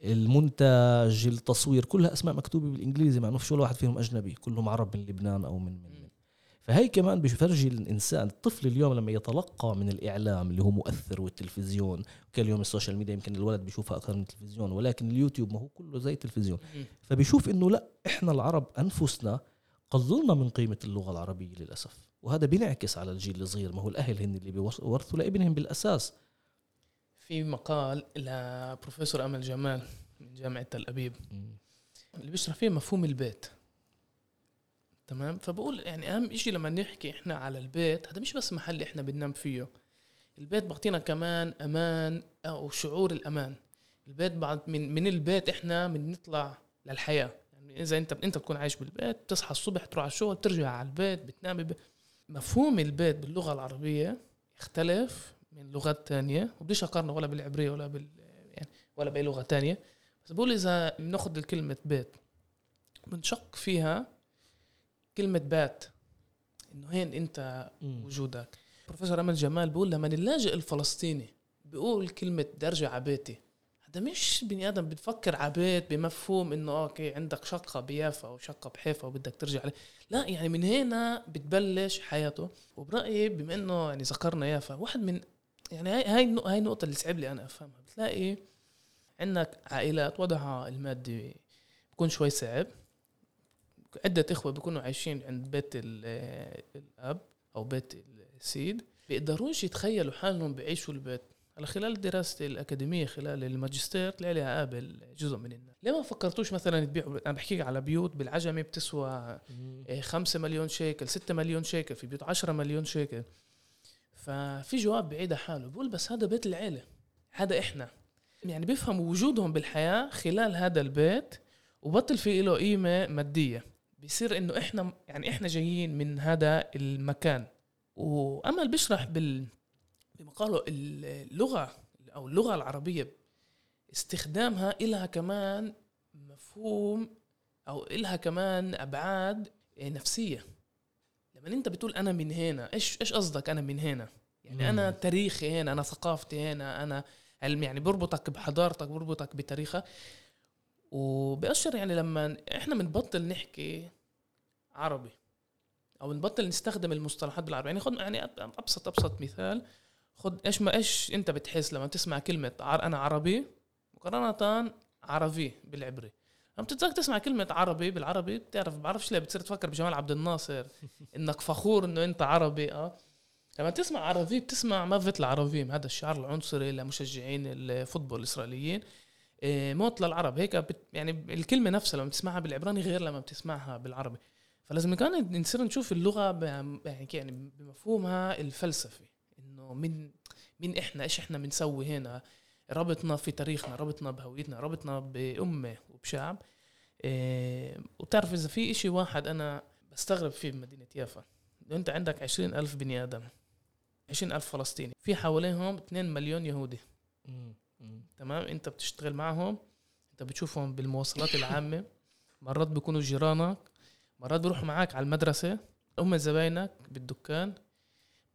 المنتج التصوير كلها أسماء مكتوبة بالإنجليزي مع إنه في ولا واحد فيهم أجنبي كلهم عرب من لبنان أو من من فهي كمان بيفرجي الإنسان الطفل اليوم لما يتلقى من الإعلام اللي هو مؤثر والتلفزيون كل اليوم ال social media يمكن الولد بيشوفها أكثر من التلفزيون ولكن اليوتيوب ما هو كله زي التلفزيون. فبيشوف إنه لا إحنا العرب أنفسنا قللنا من قيمة اللغة العربية للأسف. وهذا بينعكس على الجيل الصغير ما هو الأهل هن اللي بيورثوا لابنهم بالأساس. في مقال لبروفيسور أمل جمال من جامعة تل أبيب. اللي بيشرح فيه مفهوم البيت. تمام؟ فبقول يعني أهم شيء لما نحكي إحنا على البيت هذا مش بس محل إحنا بننام فيه. البيت بيعطينا كمان أمان أو شعور الأمان. البيت بعد من من البيت إحنا بنطلع للحياة. يعني إذا أنت أنت بتكون عايش بالبيت بتصحى الصبح تروح على الشغل ترجع على البيت بتنام. مفهوم البيت باللغة العربية يختلف من لغات تانية. وبديش أقارنه ولا بالعبرية ولا بال يعني ولا بأي لغة تانية. بس بقول إذا بناخذ كلمه بيت بنشق فيها كلمة بات. إنه هين أنت وجودك. بروفيسور أمل جمال بيقول لما اللاجئ الفلسطيني بيقول كلمة بدي أرجع على بيتي. هذا مش بني آدم بتفكر على بيت بمفهوم إنه okay عندك شقة بيافا أو شقه بحيفا وبدك ترجع عليه. لا يعني من هنا بتبلش حياته. وبرأيي بما إنه يعني ذكرنا يافا واحد من يعني هاي هاي هاي النقطة اللي صعب لي أنا أفهمها. بتلاقي عندك عائلات وضعها المادي بكون شوي صعب. عدة إخوة بيكونوا عايشين عند بيت ال- الأب أو بيت السيد بيقدروش يتخيلوا حالهم بيعيشوا البيت. على خلال دراستي الأكاديمية خلال الماجستير طلع لي أقابل جزء من الناس. ليه ما فكرتوش مثلا تبيعوا؟ أنا بحكي على بيوت بالعجمة بتسوى إيه، خمسة مليون شيكل ستة مليون شيكل في بيوت عشرة مليون شيكل. ففي جواب بعيد حاله بقول بس هذا بيت العيلة هذا إحنا. يعني بيفهموا وجودهم بالحياة خلال هذا البيت وبطل في له قيمة مادية. بيصير إنه إحنا يعني إحنا جايين من هذا المكان. وأمل بيشرح بال بمقاله اللغة أو اللغة العربية استخدامها إلها كمان مفهوم أو إلها كمان أبعاد نفسية. لما أنت بتقول أنا من هنا إيش إيش قصدك أنا من هنا؟ يعني مم. أنا تاريخي هنا أنا ثقافتي هنا أنا علم- يعني بربطك بحضارتك بربطك بتاريخك. وبأشر يعني لما إحنا بنبطل نحكي عربي أو نبطل نستخدم المصطلحات بالعربي. يعني خد يعني أبسط أبسط مثال خد إيش ما إيش أنت بتحس لما تسمع كلمة أنا عربي مقارنة عربي بالعبري. لما بتتذكر تسمع كلمة عربي؟ بالعربي بتعرف بعرفش ليه بتصير تفكر بجمال عبد الناصر إنك فخور إنه أنت عربي آه. لما تسمع عربي بتسمع مافت العربيم هذا الشعار العنصري لمشجعين الفوتبول الإسرائيليين إيه، موت للعرب. هيك بت يعني الكلمة نفسها لما بتسمعها بالعبراني غير لما بتسمعها بالعربي. فلازم كان نصير نشوف اللغة ب- يعني يعني بمفهومها الفلسفي إنه من مين إحنا إيش إحنا بنسوي هنا؟ ربطنا في تاريخنا ربطنا بهويتنا ربطنا بأمة وبشعب. إيه وبتعرف إذا في إشي واحد أنا بستغرب فيه بمدينة يافا أنت عندك عشرين ألف بني آدم عشرين ألف فلسطيني في حواليهم 2 مليون يهودي. تمام؟ أنت بتشتغل معهم أنت بتشوفهم بالمواصلات العامة مرات بيكونوا جيرانك مرات بيروحوا معك على المدرسة. هم زباينك بالدكان.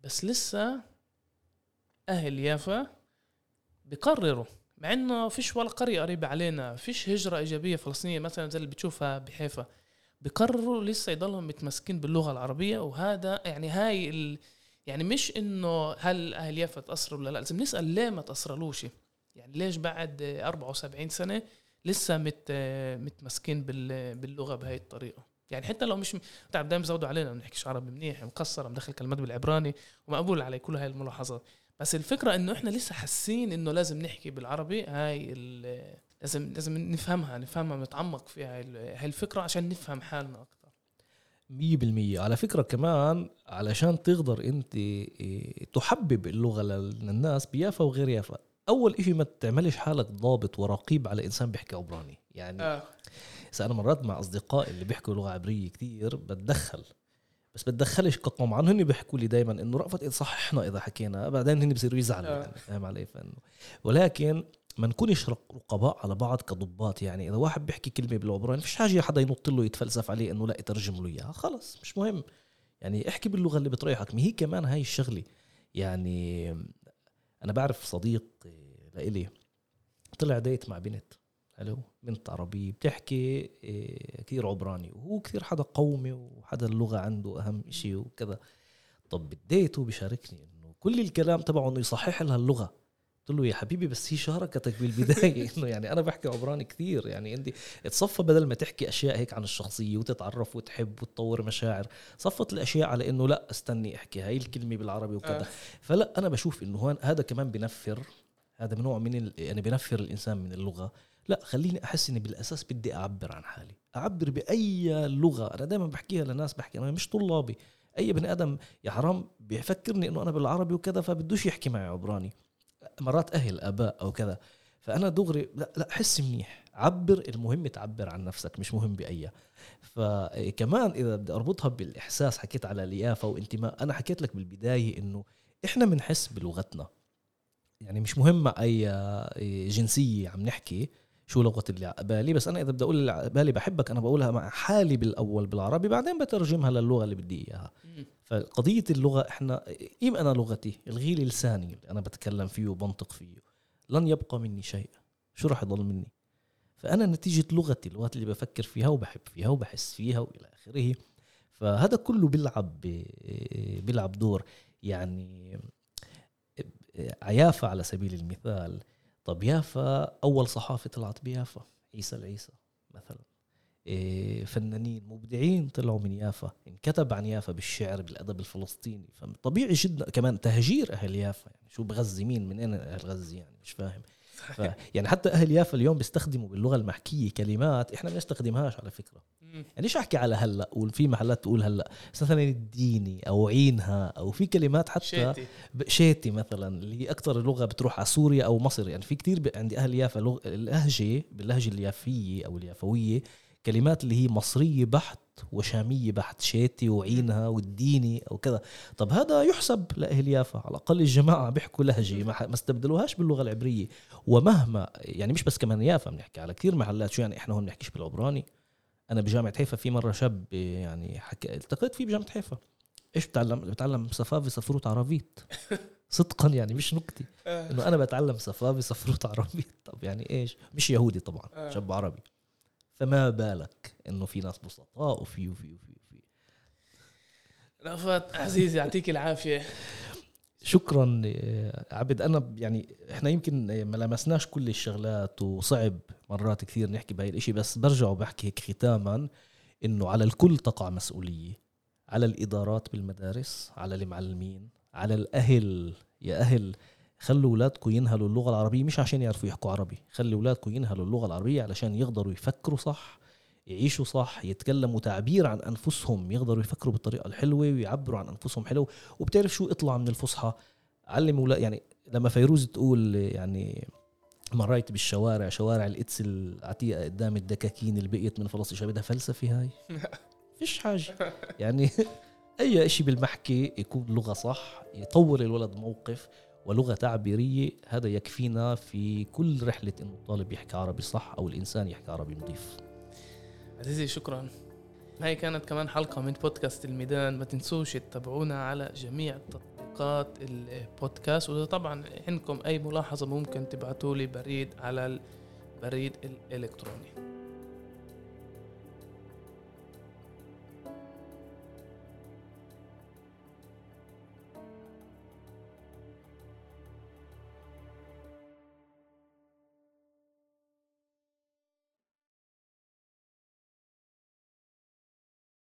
بس لسه أهل يافا بقرروا مع إنه فيش ولا قرية قريبة علينا فيش هجرة إيجابية فلسطينية مثلا زي اللي بتشوفها بحيفا. بقرروا لسه يضلهم متمسكين باللغة العربية وهذا يعني هاي ال يعني مش إنه هل أهل يافا تأثروا ولا لا لازم نسأل ليه ما تأثرلوش؟ يعني ليش بعد 74 سنة لسه مت متمسكين بال- باللغة بهاي الطريقة؟ يعني حتى لو مش تعب دايما بزودوا علينا ما بنحكيش عربي منيح مكسر مدخل كلمات بالعبراني ومقبول علي كل هاي الملاحظات. بس الفكرة إنه إحنا لسه حاسين إنه لازم نحكي بالعربي هاي لازم لازم نفهمها نفهمها نتعمق فيها هاي ال- هاي الفكرة عشان نفهم حالنا أكثر مية بالمية. على فكرة كمان علشان تقدر أنت إيه، تحبب اللغة للناس بيافا وغير يافا. أول إشي ما تعملش حالك ضابط ورقيب على إنسان بيحكي عبراني. يعني آه. أنا مرات مع اصدقائي اللي بيحكوا لغة عبرية كتير بتدخل. بس بتدخلش كطمعا هن بيحكوا لي دائما إنه رأفت صححنا إذا حكينا بعدين هن بصيروا يزعلوا آه. يعني فاهم علي؟ فإنه ولكن ما نكونش رق- رقباء على بعض كضباط يعني. إذا واحد بيحكي كلمة بالعبراني فيش حاجة حدا ينط له يتفلسف عليه إنه لا يترجم له إياها. خلص مش مهم. يعني احكي باللغة اللي بتريحك. ما هي كمان هاي الشغلة. يعني أنا بعرف صديق إيه، لإلي طلع ديت مع بنت. حلو بنت عربية بتحكي إيه، كثير عبراني وهو كثير حدا قومي وحدا اللغة عنده أهم إشي وكذا. طب بديته بيشاركني إنه كل الكلام تبعه إنه يصحح لها اللغة. قلت له يا حبيبي بس هي شاركتك بالبداية إنه يعني أنا بحكي عبراني كثير يعني أنت تصفى بدل ما تحكي أشياء هيك عن الشخصية وتتعرف وتحب وتطور مشاعر صفت الأشياء على إنه لأ استني أحكي هاي الكلمة بالعربي وكذا. آه. فلأ أنا بشوف إنه هون هذا كمان بنفر هذا من نوع من ال... يعني بنفر الإنسان من اللغة. لا خليني أحس إني بالأساس بدي أعبر عن حالي. أعبر بأي لغة أنا دائما بحكيها لناس بحكي أنا مش طلابي. أي بني آدم يا حرام بيفكرني إنه أنا بالعربي وكذا فبدوش يحكي معي عبراني. مرات أهل آباء أو كذا. فأنا دغري لا لا حس منيح. عبر المهم تعبر عن نفسك مش مهم بأي. فكمان إذا بدي أربطها بالإحساس حكيت على اليافه وانتماء أنا حكيت لك بالبداية إنه إحنا بنحس بلغتنا. يعني مش مهم مع أي جنسية عم نحكي شو لغة اللي على بالي بس أنا إذا بدي أقول اللي على بالي بحبك أنا بقولها مع حالي بالأول بالعربي بعدين بترجمها للغة اللي بدي إياها. فقضية اللغة إحنا قيم أنا لغتي الغي لي لساني اللي أنا بتكلم فيه وبنطق فيه. لن يبقى مني شيء شو راح يضل مني؟ فأنا نتيجة لغتي اللغات اللي بفكر فيها وبحب فيها وبحس فيها وإلى آخره. فهذا كله بيلعب بيلعب دور يعني يافا على سبيل المثال. طب يافا أول صحافة طلعت بيافا عيسى العيسى مثلا. إيه، فنانين مبدعين طلعوا من يافا انكتب عن يافا بالشعر بالأدب الفلسطيني. فطبيعي جدا كمان تهجير أهل يافا يعني شو بغزي مين؟ من أين أهل غزة يعني؟ مش فاهم. يعني حتى أهل يافا اليوم بيستخدموا باللغة المحكية كلمات إحنا ما بنستخدمهاش على فكرة. يعني ليش أحكي على هلأ؟ وفي محلات تقول هلأ. مثلا اديني أو عينها أو في كلمات حتى شيتي. شيتي مثلا اللي هي أكثر لغة بتروح على سوريا أو مصر. يعني في كتير ب- عندي أهل يافا لغ... اللهجة باللهجة اليافية أو اليافوية كلمات اللي هي مصرية بحت وشامية بحت شيتي وعينها والديني أو كذا. طب هذا يحسب لأهل يافا على الأقل الجماعة بيحكوا لهجة ما, استبدلوهاش باللغة العبرية. ومهما يعني مش بس كمان يافا بنحكي على كثير محلات شو يعني إحنا هون بنحكيش بالعبراني. أنا بجامعة حيفا في مرة شاب يعني حكى التقيت فيه بجامعة حيفا. إيش بتعلم؟ بتعلم صفافي صفروت عربيت. صدقا يعني مش نكتي إنه أنا بتعلم صفافي صفروت عربيت. طب يعني إيش؟ مش يهودي طبعا آه. شاب عربي. فما بالك إنه في ناس بسطاء وفي وفي وفي, وفي. رأفت عزيزي يعطيك العافية. شكرا آه، عبد. أنا يعني إحنا يمكن آه، ما لمسناش كل الشغلات وصعب مرات كثير نحكي بهاي الإشي بس برجع وبحكي هيك ختاما إنه على الكل تقع مسؤولية. على الإدارات بالمدارس على المعلمين على الأهل. يا أهل خلوا اولادكم ينهلوا اللغة العربية مش عشان يعرفوا يحكوا عربي خلوا اولادكم ينهلوا اللغة العربية علشان يقدروا يفكروا صح يعيشوا صح يتكلموا تعبير عن أنفسهم يقدروا يفكروا بالطريقة الحلوة ويعبروا عن أنفسهم حلو. وبتعرف شو اطلع من الفصحى علم ولا يعني لما فيروز تقول يعني مريت بالشوارع شوارع القدس العتيقة قدام الدكاكين اللي بقيت من فلسطين شو بدها فلسفة هاي؟ فيش حاجة. يعني أي شيء بالمحكي يكون لغة صح يطور الولد موقف. ولغة تعبيرية هذا يكفينا في كل رحلة إنه الطالب يحكي عربي صح أو الإنسان يحكي عربي نظيف. عزيزي شكرا. هاي كانت كمان حلقة من بودكاست الميدان. ما تنسوش تتابعونا على جميع تطبيقات البودكاست. وإذا طبعا عندكم أي ملاحظة ممكن تبعتوا لي بريد على البريد الإلكتروني.